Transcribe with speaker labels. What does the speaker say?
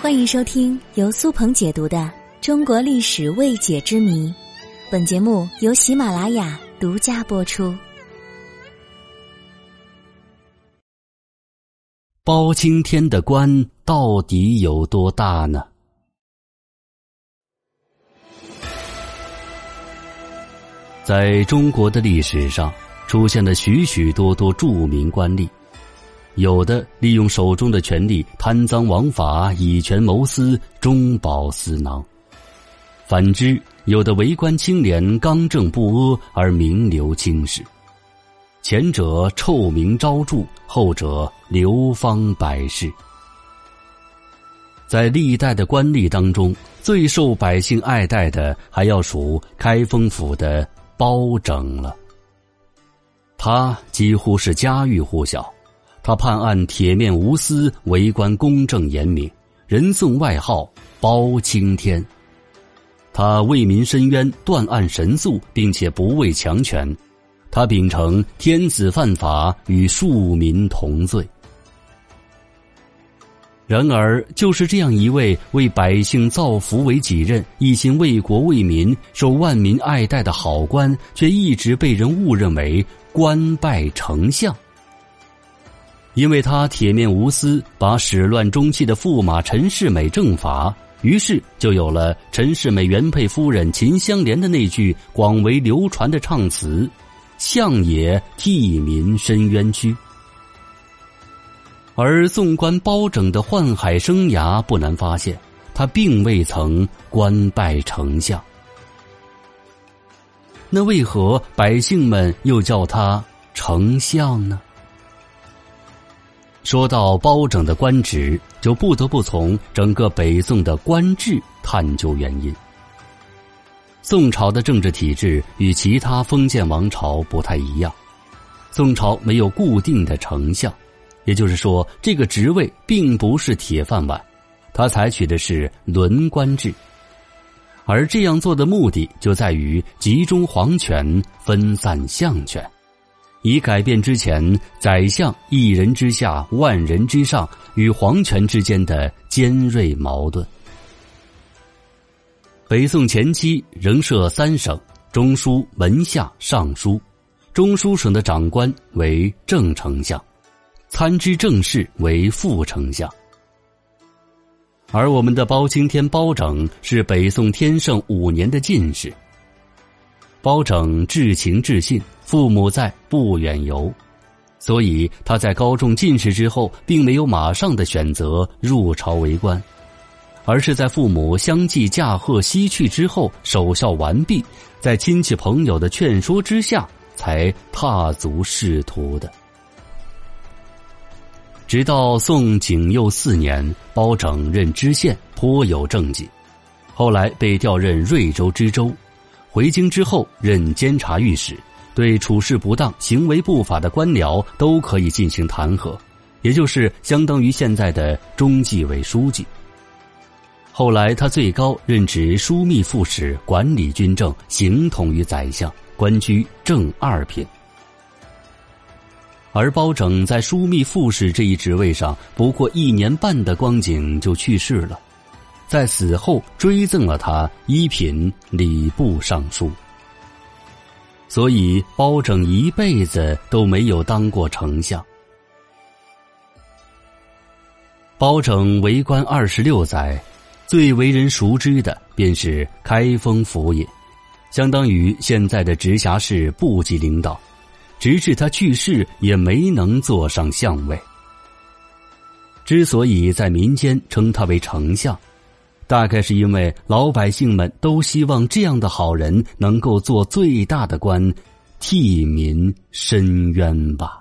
Speaker 1: 欢迎收听由苏鹏解读的《中国历史未解之谜》，本节目由喜马拉雅独家播出。
Speaker 2: 包青天的官到底有多大呢？在中国的历史上，出现了许许多多著名官吏。有的利用手中的权力贪赃枉法、以权谋私、中饱私囊；反之，有的为官清廉、刚正不阿而名留青史。前者臭名昭著，后者流芳百世。在历代的官吏当中，最受百姓爱戴的，还要数开封府的包拯了。他几乎是家喻户晓。他判案铁面无私，为官公正严明，人送外号“包青天”。他为民伸冤，断案神速，并且不畏强权。他秉承“天子犯法，与庶民同罪”。然而，就是这样一位为百姓造福为己任、一心为国为民、受万民爱戴的好官，却一直被人误认为官拜丞相。因为他铁面无私，把始乱终弃的驸马陈世美正法，于是就有了陈世美原配夫人秦香莲的那句广为流传的唱词：“相也替民伸冤屈。”而纵观包拯的宦海生涯，不难发现，他并未曾官拜丞相。那为何百姓们又叫他丞相呢？说到包拯的官职，就不得不从整个北宋的官制探究原因。宋朝的政治体制与其他封建王朝不太一样，宋朝没有固定的丞相，也就是说，这个职位并不是铁饭碗，他采取的是轮官制。而这样做的目的就在于集中皇权，分散相权。以改变之前宰相一人之下万人之上与皇权之间的尖锐矛盾。北宋前期仍设三省：中书、门下、尚书。中书省的长官为正丞相，参知政事为副丞相。而我们的包青天包拯是北宋天圣五年的进士。包拯至情至信，父母在，不远游，所以他在高中进士之后，并没有马上的选择入朝为官，而是在父母相继驾鹤西去之后，守孝完毕，在亲戚朋友的劝说之下，才踏足仕途的。直到宋景佑四年，包拯任知县，颇有政绩，后来被调任瑞州知州。回京之后，任监察御史，对处事不当、行为不法的官僚都可以进行弹劾，也就是相当于现在的中纪委书记。后来他最高任职枢密副使，管理军政，形同于宰相，官居正二品。而包拯在枢密副使这一职位上不过一年半的光景就去世了。在死后追赠了他一品礼部尚书，所以包拯一辈子都没有当过丞相。包拯为官二十六载，最为人熟知的便是开封府尹，相当于现在的直辖市部级领导，直至他去世也没能坐上相位。之所以在民间称他为丞相。大概是因为老百姓们都希望这样的好人能够做最大的官，替民伸冤吧。